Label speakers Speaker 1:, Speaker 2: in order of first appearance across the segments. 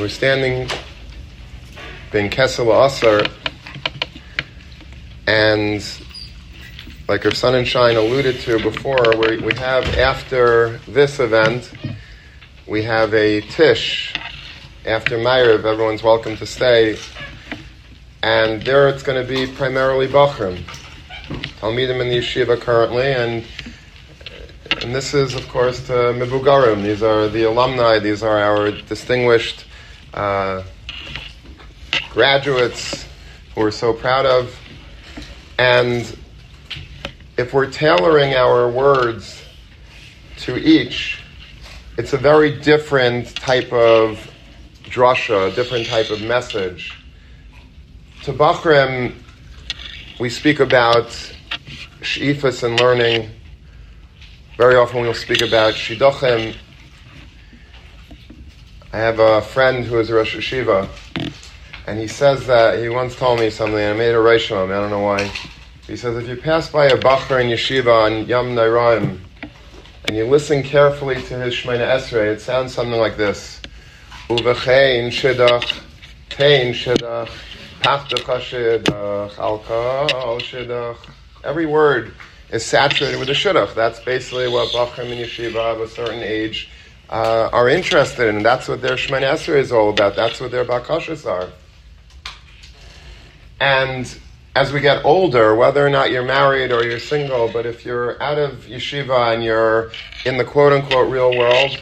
Speaker 1: we're standing in Kessel Asar, and like our Sonnenschein alluded to before, we, we have after this event, we have a Tish. After Ma'ariv, everyone's welcome to stay. And there it's going to be primarily Bachrim. Talmidim in the yeshiva currently, and and this is, of course, to Mibugarim. These are the alumni. These are our distinguished uh, graduates who we're so proud of. And if we're tailoring our words to each, it's a very different type of drasha, a different type of message. To Bachrim, we speak about shifas and learning. Very often we'll speak about shidduchim. I have a friend who is a Rosh Yeshiva, and he says that he once told me something, and I made a Reishim, I don't know why. He says if you pass by a Bachar in Yeshiva on Yom Nairaim, and you listen carefully to his Shemina Esrei, it sounds something like this. Uvechein shidduch, tein shidduch, pachtucha shidduch, alkohol shidduch. Every word is saturated with a shidduch. That's basically what Bachrim in Yeshiva of a certain age uh, are interested in. That's what their Shemana Esrei is all about. That's what their Bakashas are. And as we get older, whether or not you're married or you're single, but if you're out of yeshiva and you're in the quote unquote real world,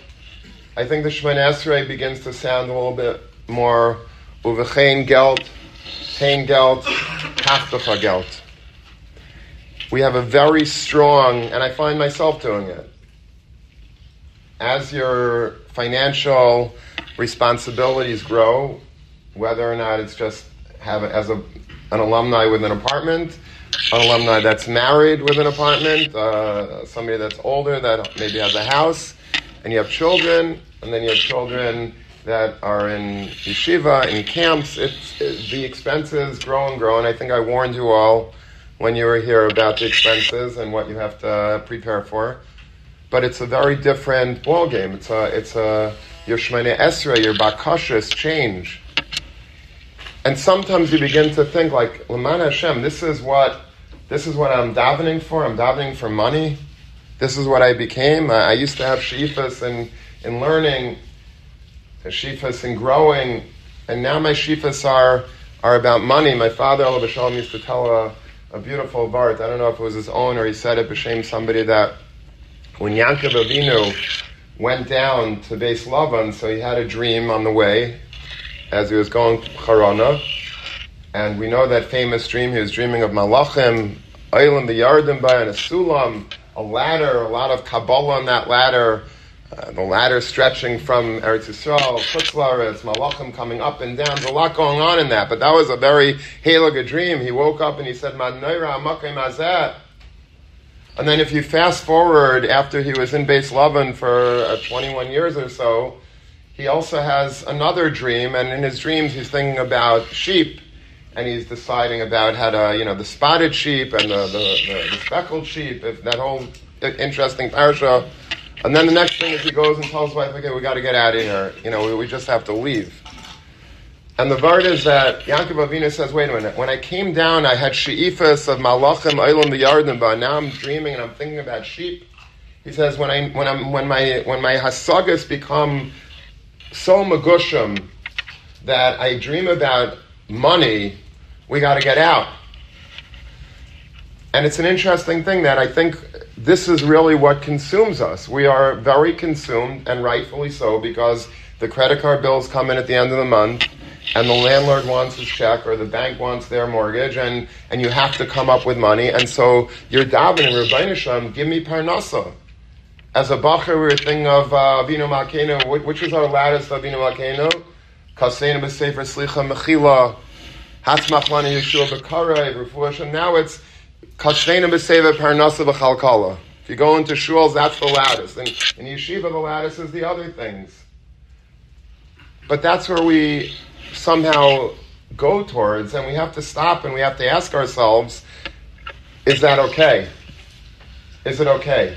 Speaker 1: I think the Shemana Esrei begins to sound a little bit more uvechein gelt, pain gelt, haftacha gelt. We have a very strong, and I find myself doing it. As your financial responsibilities grow, whether or not it's just have it as a an alumni with an apartment, an alumni that's married with an apartment, uh, somebody that's older that maybe has a house, and you have children, and then you have children that are in yeshiva, in camps. It's, it, the expenses grow and grow, and I think I warned you all when you were here about the expenses and what you have to prepare for. But it's a very different ball game. It's a, it's a, your Shemane Esra, your Bakashas change and sometimes you begin to think like, Laman Hashem, this is what this is what I'm davening for. I'm davening for money. This is what I became. I, I used to have shifas and in, in learning, shifas and growing, and now my shifas are are about money. My father, Allah Shalom, used to tell a, a beautiful vart. I don't know if it was his own or he said it b'shem somebody that when Yankov Avinu went down to base Lavan, so he had a dream on the way, as he was going to Harana. And we know that famous dream. He was dreaming of Malachim, Eilim, the Yardim by and a Sulam, a ladder, a lot of Kabbalah on that ladder. Uh, the ladder stretching from Eretz Yisrael, Chutzlaretz, Malachim coming up and down. There's a lot going on in that, but that was a very halaga dream. He woke up and he said, Man Azat. And then if you fast forward after he was in Base Lavan for uh, 21 years or so, he also has another dream, and in his dreams he's thinking about sheep, and he's deciding about how to, you know, the spotted sheep and the, the, the, the speckled sheep, if that whole interesting parsha. And then the next thing is he goes and tells his wife, okay, we got to get out of here. You know, we, we just have to leave. And the word is that Yankov Avinu says, wait a minute, when I came down, I had she'ifas of malachim eilim b'yardim, but now I'm dreaming and I'm thinking about sheep. He says, when I when I'm when my when my hasagas become so magushim that I dream about money, we got to get out. And it's an interesting thing that I think this is really what consumes us. We are very consumed, and rightfully so, because the credit card bills come in at the end of the month, and the landlord wants his check, or the bank wants their mortgage, and, and you have to come up with money. And so you're davening, Rabbi Shem, give me parnasa as a bacher, we were thinking of uh, Avinu Malkeinu. Which is our of Avinu Malkeinu? Kaseinu b'sefer slicha mechila. Hatzmach lani Yeshua b'karei b'refuah Now it's Kaseinu b'sefer parnasa b'chalkala. If you go into shuls, that's the lattice. And in yeshiva, the lattice is the other things. But that's where we somehow go towards, and we have to stop and we have to ask ourselves, is that okay? Is it okay?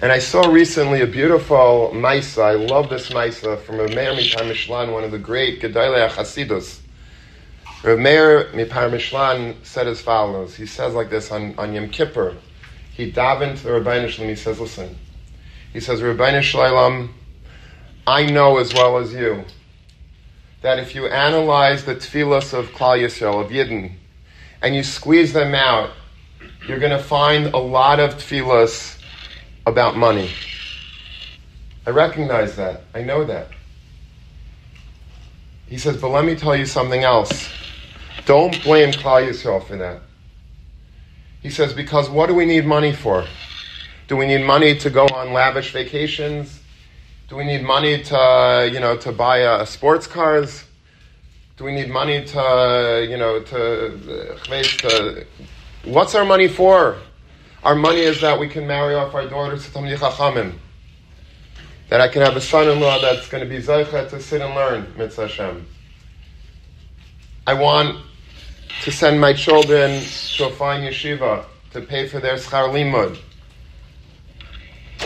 Speaker 1: And I saw recently a beautiful Maisa. I love this Maisa from Rav Meir Mipar Mishlan, one of the great Gedolei Chasidus. Rav Meir Mipar Mishlan said as follows. He says like this on, on Yom Kippur. He davened to the Rabbi Shalom. He says, listen. He says, Rabbi Shalom, I know as well as you that if you analyze the tefillas of Klal Yisrael, of Yidden, and you squeeze them out, you're going to find a lot of tefillas about money. I recognize that. I know that. He says, but let me tell you something else. Don't blame Klal Yisrael for that. He says, because what do we need money for? Do we need money to go on lavish vacations? Do we need money to, you know, to buy uh, sports cars? Do we need money to, you know, to, to what's our money for? Our money is that we can marry off our daughters to Talmidei Chachamim. That I can have a son-in-law that's going to be Zaycha to sit and learn, Mitzvah Hashem. I want to send my children to a fine yeshiva to pay for their schar limud.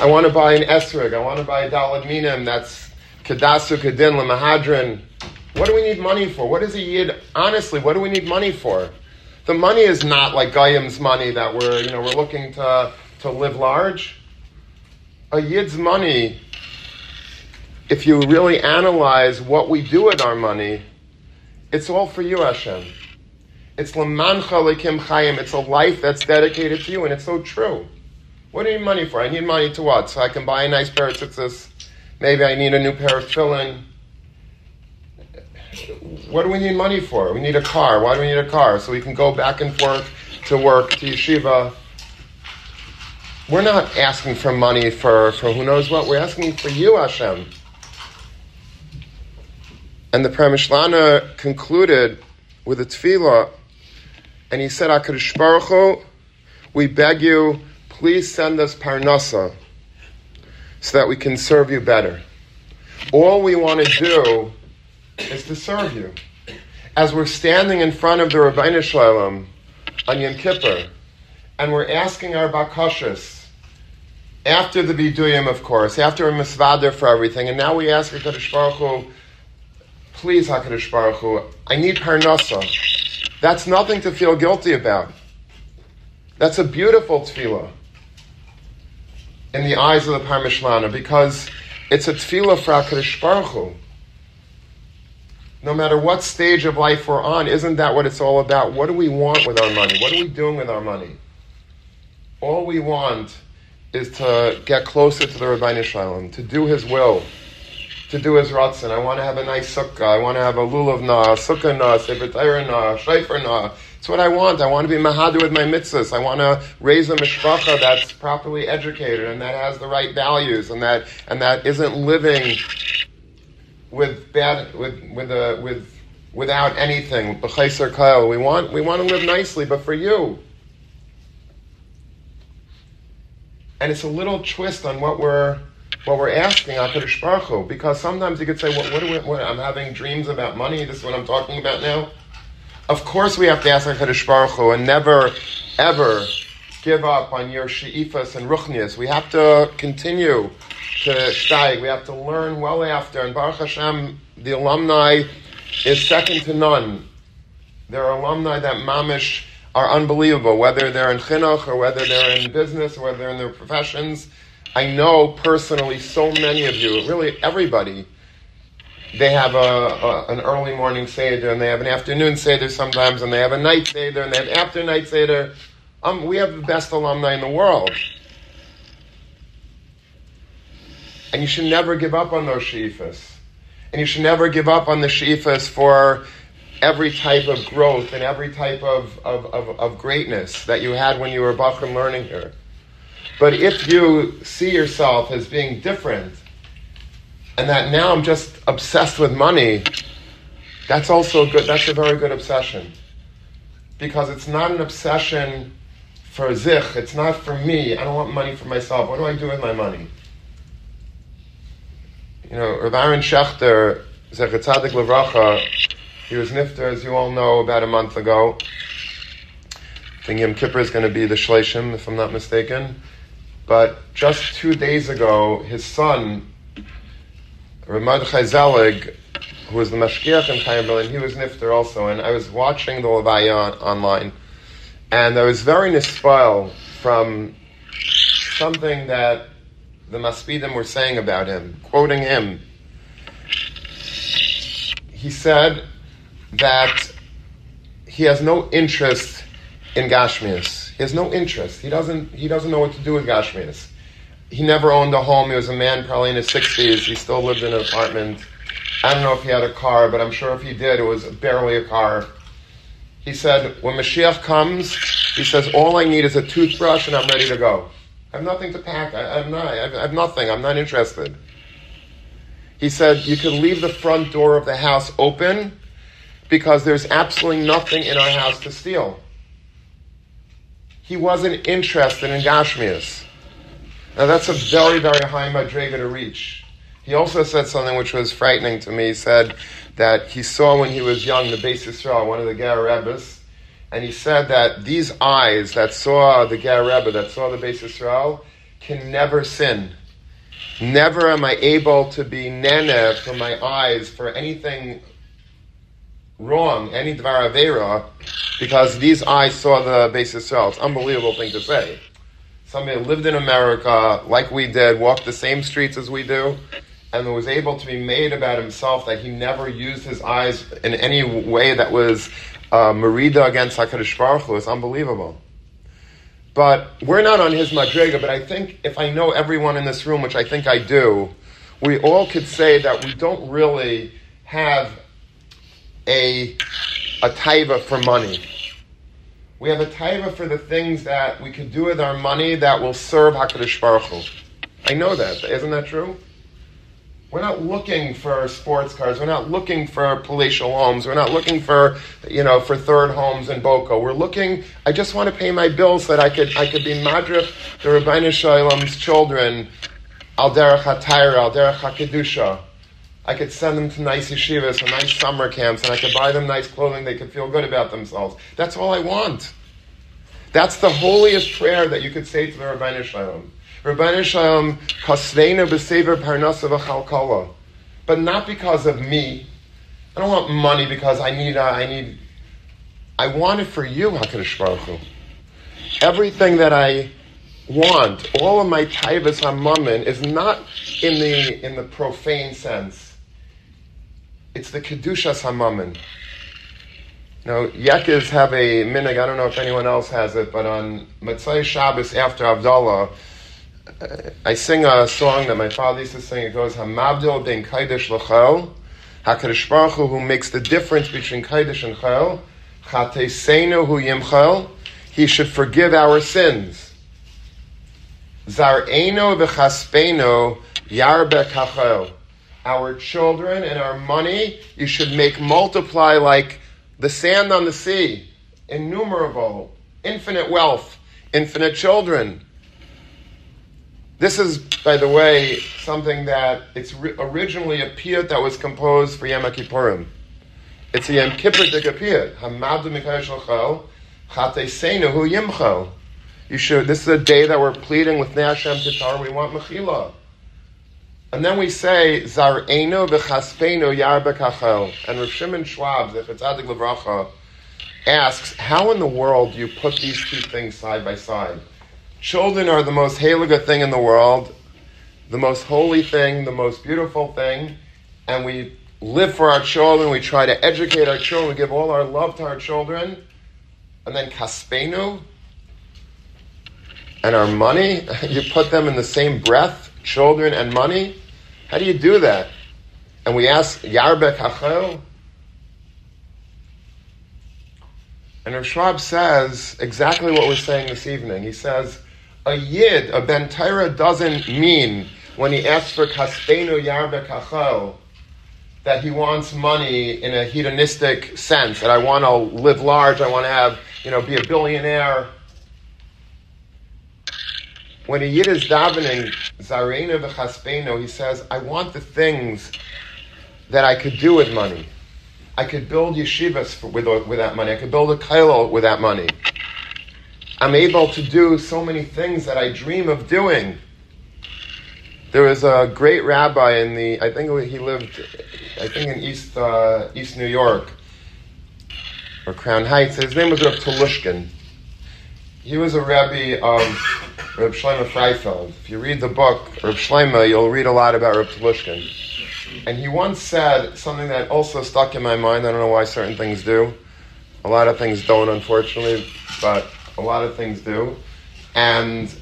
Speaker 1: I want to buy an esrig. I want to buy a dalad minim that's kedasu kedin lemahadrin. What do we need money for? What is a yid? Honestly, what do we need money for? The money is not like Goyim's money that we're, you know, we're looking to, to live large. A Yid's money, if you really analyze what we do with our money, it's all for you, Hashem. It's Lamancha Lekim Chayim. It's a life that's dedicated to you, and it's so true. What do you need money for? I need money to what? So I can buy a nice pair of tzitzis. Maybe I need a new pair of tefillin what do we need money for? We need a car. Why do we need a car? So we can go back and forth to work, to yeshiva. We're not asking for money for, for who knows what. We're asking for you, Hashem. And the Premishlana concluded with a tefillah, and he said, HaKadosh Baruch Hu, we beg you, please send us parnasa so that we can serve you better. All we want to do is to serve you. As we're standing in front of the Rabbeinu Shalom on Yom Kippur, and we're asking our bakashas, after the biduyim, of course, after a misvader for everything, and now we ask HaKadosh Baruch Hu, please HaKadosh Baruch Hu, I need parnasa. That's nothing to feel guilty about. That's a beautiful tefillah in the eyes of the Parmishlana because it's a tefillah for HaKadosh Baruch Hu no matter what stage of life we're on, isn't that what it's all about? What do we want with our money? What are we doing with our money? All we want is to get closer to the Rabbi Shalom, to do his will, to do his ratzon. I want to have a nice sukkah. I want to have a lulav na, sukkah na, sefer na, shayfer na. It's what I want. I want to be mahadu with my mitzvahs. I want to raise a mishpacha that's properly educated and that has the right values and that and that isn't living with bad with with uh, with without anything. We want we want to live nicely, but for you. And it's a little twist on what we're what we're asking Hakadosh Baruch because sometimes you could say, "Well, what we, what, I'm having dreams about money. This is what I'm talking about now." Of course, we have to ask Hakadosh Baruch Hu, and never, ever give up on your she'ifas and ruchnias. We have to continue to steig. We have to learn well after. And Baruch Hashem, the alumni is second to none. There are alumni that mamish are unbelievable, whether they're in chinuch or whether they're in business or whether they're in their professions. I know personally so many of you, really everybody, they have a, a, an early morning seder and they have an afternoon seder sometimes and they have a night seder and they have after night seder. Um, we have the best alumni in the world. And you should never give up on those sheifas. And you should never give up on the sheifas for every type of growth and every type of, of, of, of greatness that you had when you were Bachram learning here. But if you see yourself as being different, and that now I'm just obsessed with money, that's also good. That's a very good obsession. Because it's not an obsession for zich. It's not for me. I don't want money for myself. What do I do with my money? You know, Rav Aaron Schechter, Zecher Tzadik Levracha, he was nifter, as you all know, about a month ago. I think Yom Kippur is going to be the Shleishim, if I'm not mistaken. But just two days ago, his son, Ramad Zelig, who was the Mashgiach in Chaim Berlin, he was Nifter also, and I was watching the Levaya online, and I was very nispile from something that the Maspidim were saying about him, quoting him. He said that he has no interest in Gashmias. He has no interest. He doesn't, he doesn't know what to do with Gashmias. He never owned a home. He was a man probably in his 60s. He still lived in an apartment. I don't know if he had a car, but I'm sure if he did, it was barely a car. He said, when Mashiach comes, he says, all I need is a toothbrush and I'm ready to go. I have nothing to pack. I, am not, I have nothing. I'm not interested. He said, you can leave the front door of the house open because there's absolutely nothing in our house to steal. He wasn't interested in Gashmias. Now that's a very, very high madrega to reach. He also said something which was frightening to me. He said that he saw when he was young the Beis Yisrael, one of the Ger Rebbes, and he said that these eyes that saw the Ger Rebbe, that saw the Beis Yisrael, can never sin. Never am I able to be nene for my eyes for anything wrong, any dvar avera, because these eyes saw the Beis Yisrael. It's an unbelievable thing to say. Somebody lived in America like we did, walked the same streets as we do, and was able to be made about himself that he never used his eyes in any way that was uh, Merida against HaKadosh Baruch Hu. It's unbelievable. But we're not on his madriga, but I think if I know everyone in this room, which I think I do, we all could say that we don't really have a, a taiva for money. We have a taiva for the things that we can do with our money that will serve HaKadosh Baruch Hu. I know that. Isn't that true? We're not looking for sports cars. We're not looking for palatial homes. We're not looking for, you know, for third homes in Boca. We're looking. I just want to pay my bills so that I could I could be madrif the Rabbeinu Shalom's children, al derech al derech. I could send them to nice yeshivas or nice summer camps, and I could buy them nice clothing. They could feel good about themselves. That's all I want. That's the holiest prayer that you could say to the Rabbeinu Shalom. Rabbeinu Shalom, kasveinu b'sever parnasa v'chalkala. But not because of me. I don't want money because I need, uh, I need, I want it for you, HaKadosh Baruch Hu. Everything that I want, all of my taivas hamammon is not in the, in the profane sense. It's the Kedushas Hamammon. Now, Yekis have a minig, I don't know if anyone else has it, but on Matzai Shabbos after Avdallah, uh, I sing a song that my father used to sing. It goes, Hamabdil ben Kaidish l'chel, HaKadosh Baruch Hu, who makes the difference between Kaidish and Chel, Chateseinu hu yimchel, he should forgive our sins. Zar'eno v'chaspeino yarbek hachel our children and our money, you should make multiply like the sand on the sea, innumerable, infinite wealth, infinite children. This is, by the way, something that it's originally a piyut that was composed for Yom Kippurim. It's a Yom Kippur piyut. Hamadu mikayel chatesenu hu yimchel. You should. This is a day that we're pleading with Hashem Titar. We want mechila. And then we say, Zar'eno v'chaspeno yarbekachel. And Rav Shimon Schwab, if the Chetzadik Levracha, asks, how in the world do you put these two things side by side? Children are the most haliga thing in the world, the most holy thing, the most beautiful thing, and we live for our children, we try to educate our children, we give all our love to our children, and then kaspenu, and our money, you put them in the same breath, children and money, how do you do that? And we ask, Yarbek Hachel? And Rav Schwab says exactly what we're saying this evening. He says, a yid, a ben doesn't mean when he asks for kaspenu yarbek hachel that he wants money in a hedonistic sense, that I want to live large, I want to have, you know, be a billionaire when a Yid is davening, Zarena v'chaspeno, he says, I want the things that I could do with money. I could build yeshivas for, with, with that money. I could build a kailo with that money. I'm able to do so many things that I dream of doing. There was a great rabbi in the, I think he lived, I think in East, uh, East New York, or Crown Heights. His name was Reb Telushkin. He was a Rebbe of Reb Shlomo Freifeld. If you read the book, Reb Shlomo, you'll read a lot about Reb Telushkin. And he once said something that also stuck in my mind. I don't know why certain things do. A lot of things don't, unfortunately, but a lot of things do. And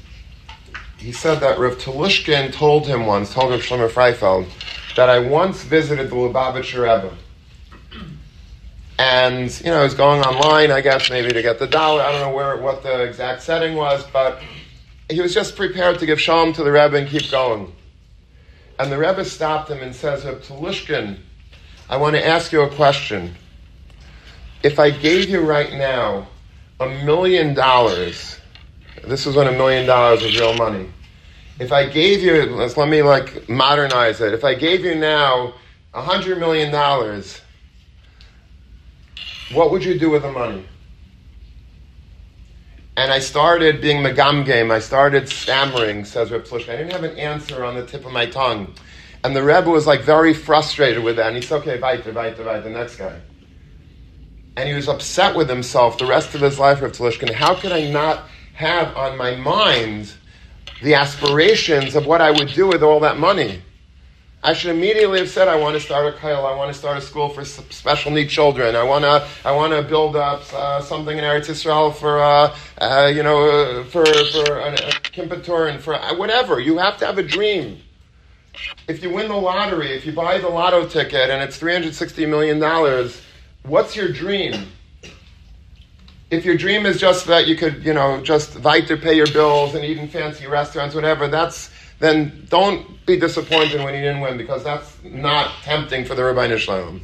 Speaker 1: he said that Rav Telushkin told him once, told Rav Shlomo Freifeld, that I once visited the Lubavitcher Rebbe. And, you know, I was going online, I guess, maybe to get the dollar. I don't know where what the exact setting was, but he was just prepared to give shalom to the Rebbe and keep going. And the Rebbe stopped him and says, uh, Rav Telushkin, I want to ask you a question. If I gave you right now a million dollars, this is when a million dollars was real money. If I gave you, let's let me like modernize it. If I gave you now a hundred million dollars, what would you do with the money? And I started being the gum game. I started stammering, says Reb Slushka. I didn't have an answer on the tip of my tongue. And the Rebbe was like very frustrated with that. And he said, okay, weiter, weiter, weiter, the next guy and he was upset with himself the rest of his life, Rav Telushkin. How could I not have on my mind the aspirations of what I would do with all that money? I should immediately have said, I want to start a kyle, I want to start a school for special need children, I want to, I want to build up uh, something in Eretz Israel for, uh, uh, you know, uh, for, for a, a Kippur and for uh, whatever. You have to have a dream. If you win the lottery, if you buy the lotto ticket and it's $360 million, What's your dream? If your dream is just that you could, you know, just weiter pay your bills and eat in fancy restaurants, whatever, that's then don't be disappointed when you didn't win because that's not tempting for the Rabbi Shalom.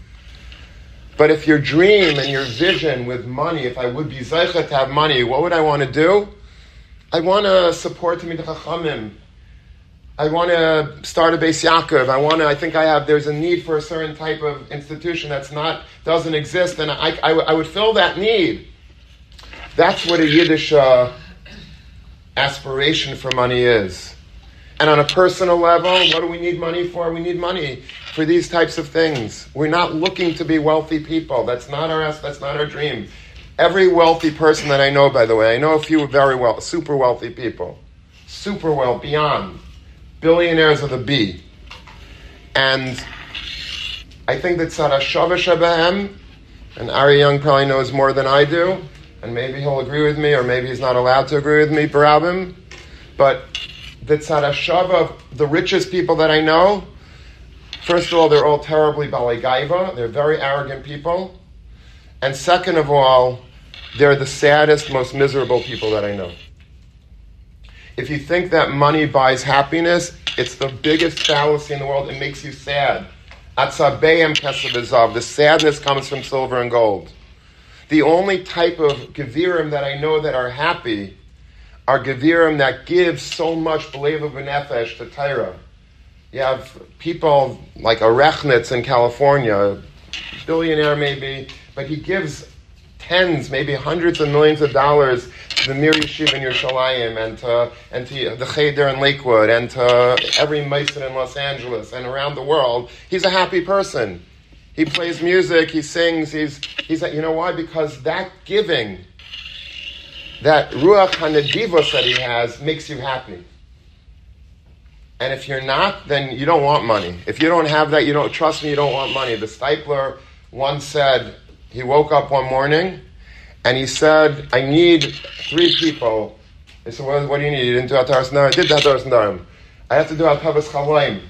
Speaker 1: But if your dream and your vision with money, if I would be zeichet to have money, what would I want to do? I want to support Tamid Chachamim. I want to start a Beis Yaakov. I want to. I think I have. There's a need for a certain type of institution that's not doesn't exist, and I, I, I would fill that need. That's what a Yiddish uh, aspiration for money is. And on a personal level, what do we need money for? We need money for these types of things. We're not looking to be wealthy people. That's not our that's not our dream. Every wealthy person that I know, by the way, I know a few very well, super wealthy people, super well beyond billionaires with a B. And I think that Tzara Shavash and Ari Young probably knows more than I do, and maybe he'll agree with me, or maybe he's not allowed to agree with me, Barabim. But the Tzara Shava, the richest people that I know, first of all, they're all terribly baligaiva, they're very arrogant people. And second of all, they're the saddest, most miserable people that I know. If you think that money buys happiness, it's the biggest fallacy in the world. It makes you sad. The sadness comes from silver and gold. The only type of gevirim that I know that are happy are gevirim that give so much beleva benefesh to Torah. You have people like a Rechnitz in California, billionaire maybe, but he gives tens, maybe hundreds of millions of dollars to the Mir Yeshiva in Yerushalayim and to, and to the Cheder in Lakewood and to every Mason in Los Angeles and around the world. He's a happy person. He plays music, he sings, he's, he's you know why? Because that giving, that Ruach HaNedivos that he has makes you happy. And if you're not, then you don't want money. If you don't have that, you don't, trust me, you don't want money. The Steipler once said, he woke up one morning and he said, I need three people. He said, what, what do you need? You didn't do Ataras I did Ataras Narim. I have to do Atavas Chalaim.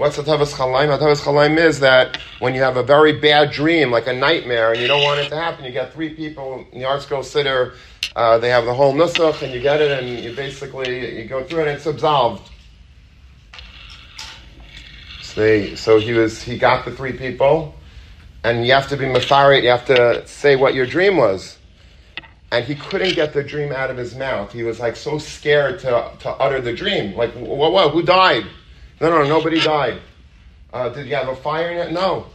Speaker 1: What's Atavas Chalaim? Atavas Chalaim is that when you have a very bad dream, like a nightmare, and you don't want it to happen, you get three people in the ArtScroll Siddur, uh, they have the whole nusach, and you get it, and you basically, you go through it, and it's absolved. So, they, so he was, he got the three people, and you have to be mafarit, you have to say what your dream was. And he couldn't get the dream out of his mouth. He was like so scared to, to utter the dream. Like, what, what, who died? No, no, nobody died. Uh, did you have a fire in it? No.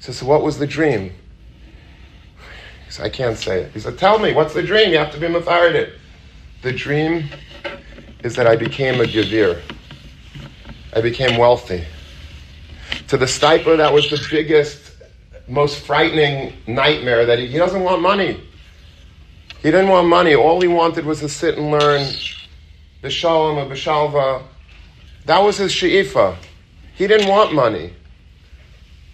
Speaker 1: So, so what was the dream? He said, I can't say it. He said, Tell me, what's the dream? You have to be Mafarid The dream is that I became a Gavir. I became wealthy. To the Steipler, that was the biggest, most frightening nightmare that he, he doesn't want money. He didn't want money. All he wanted was to sit and learn the Shalom of Bishalva. That was his she'ifa. He didn't want money.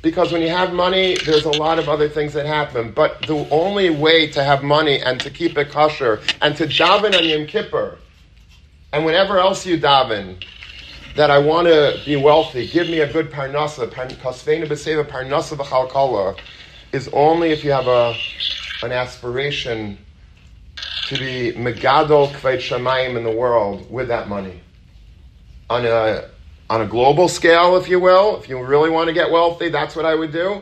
Speaker 1: Because when you have money, there's a lot of other things that happen. But the only way to have money and to keep it kosher and to daven on Yom Kippur and whenever else you daven, that I want to be wealthy, give me a good parnasa, kasvena b'seva parnasa v'chalkala, is only if you have a, an aspiration to be megadol kveit shamayim in the world with that money. On a on a global scale, if you will, if you really want to get wealthy, that's what I would do.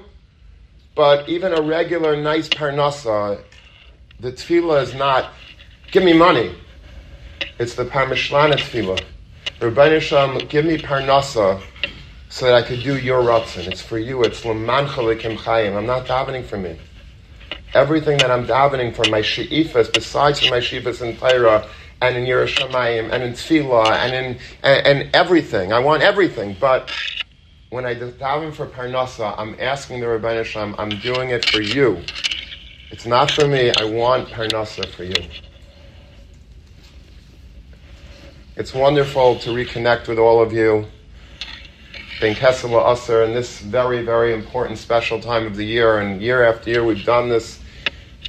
Speaker 1: But even a regular, nice parnasa, the tefillah is not, give me money. It's the parmishlana tefillah. Rabbi Shalom, give me parnasa so that I could do your ratzon. It's for you. It's lemancha lekim chayim. I'm not davening for me. Everything that I'm davening for, my she'ifas, besides my she'ifas and Torah, and in Yerushalayim and in Tefillah and in and, and, everything. I want everything, but when I daven for Parnasa, I'm asking the Rebbeinu Shalom, I'm doing it for you. It's not for me. I want Parnasa for you. It's wonderful to reconnect with all of you. Ben Kesela Usser in this very, very important special time of the year, and year after year we've done this.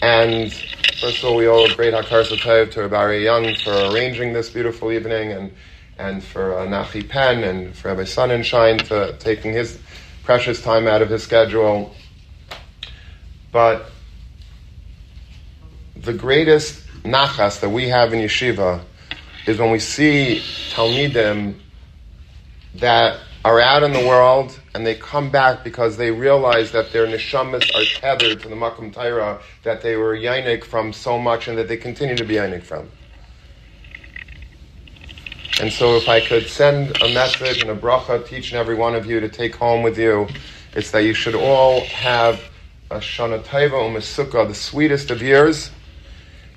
Speaker 1: And First of all, we owe great Hakar to Rabbi Young for arranging this beautiful evening and, and for uh, Nachi Penn and for Rabbi Sonnenschein for taking his precious time out of his schedule. But the greatest nachas that we have in yeshiva is when we see Talmidim that are out in the world and they come back because they realize that their neshamas are tethered to the Makom Taira that they were yainik from so much and that they continue to be yainik from. And so if I could send a message and a bracha to each and every one of you to take home with you, it's that you should all have a Shana Taiva Umasukah, the sweetest of years.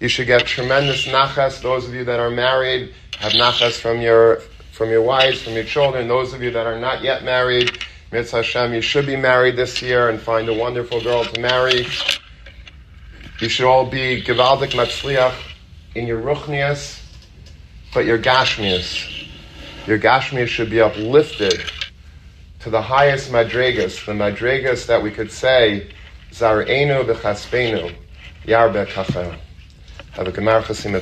Speaker 1: You should get tremendous nachas. Those of you that are married have nachas from your from your wives, from your children. Those of you that are not yet married, Mitzvah Hashem, you should be married this year and find a wonderful girl to marry. You should all be Givaldik Matzliach in your Ruchnias, but your Gashmias. Your Gashmias should be uplifted to the highest Madregas, the Madregas that we could say, Zar'enu v'chaspenu, Yarbe Kafel. Have a Gemar Chasim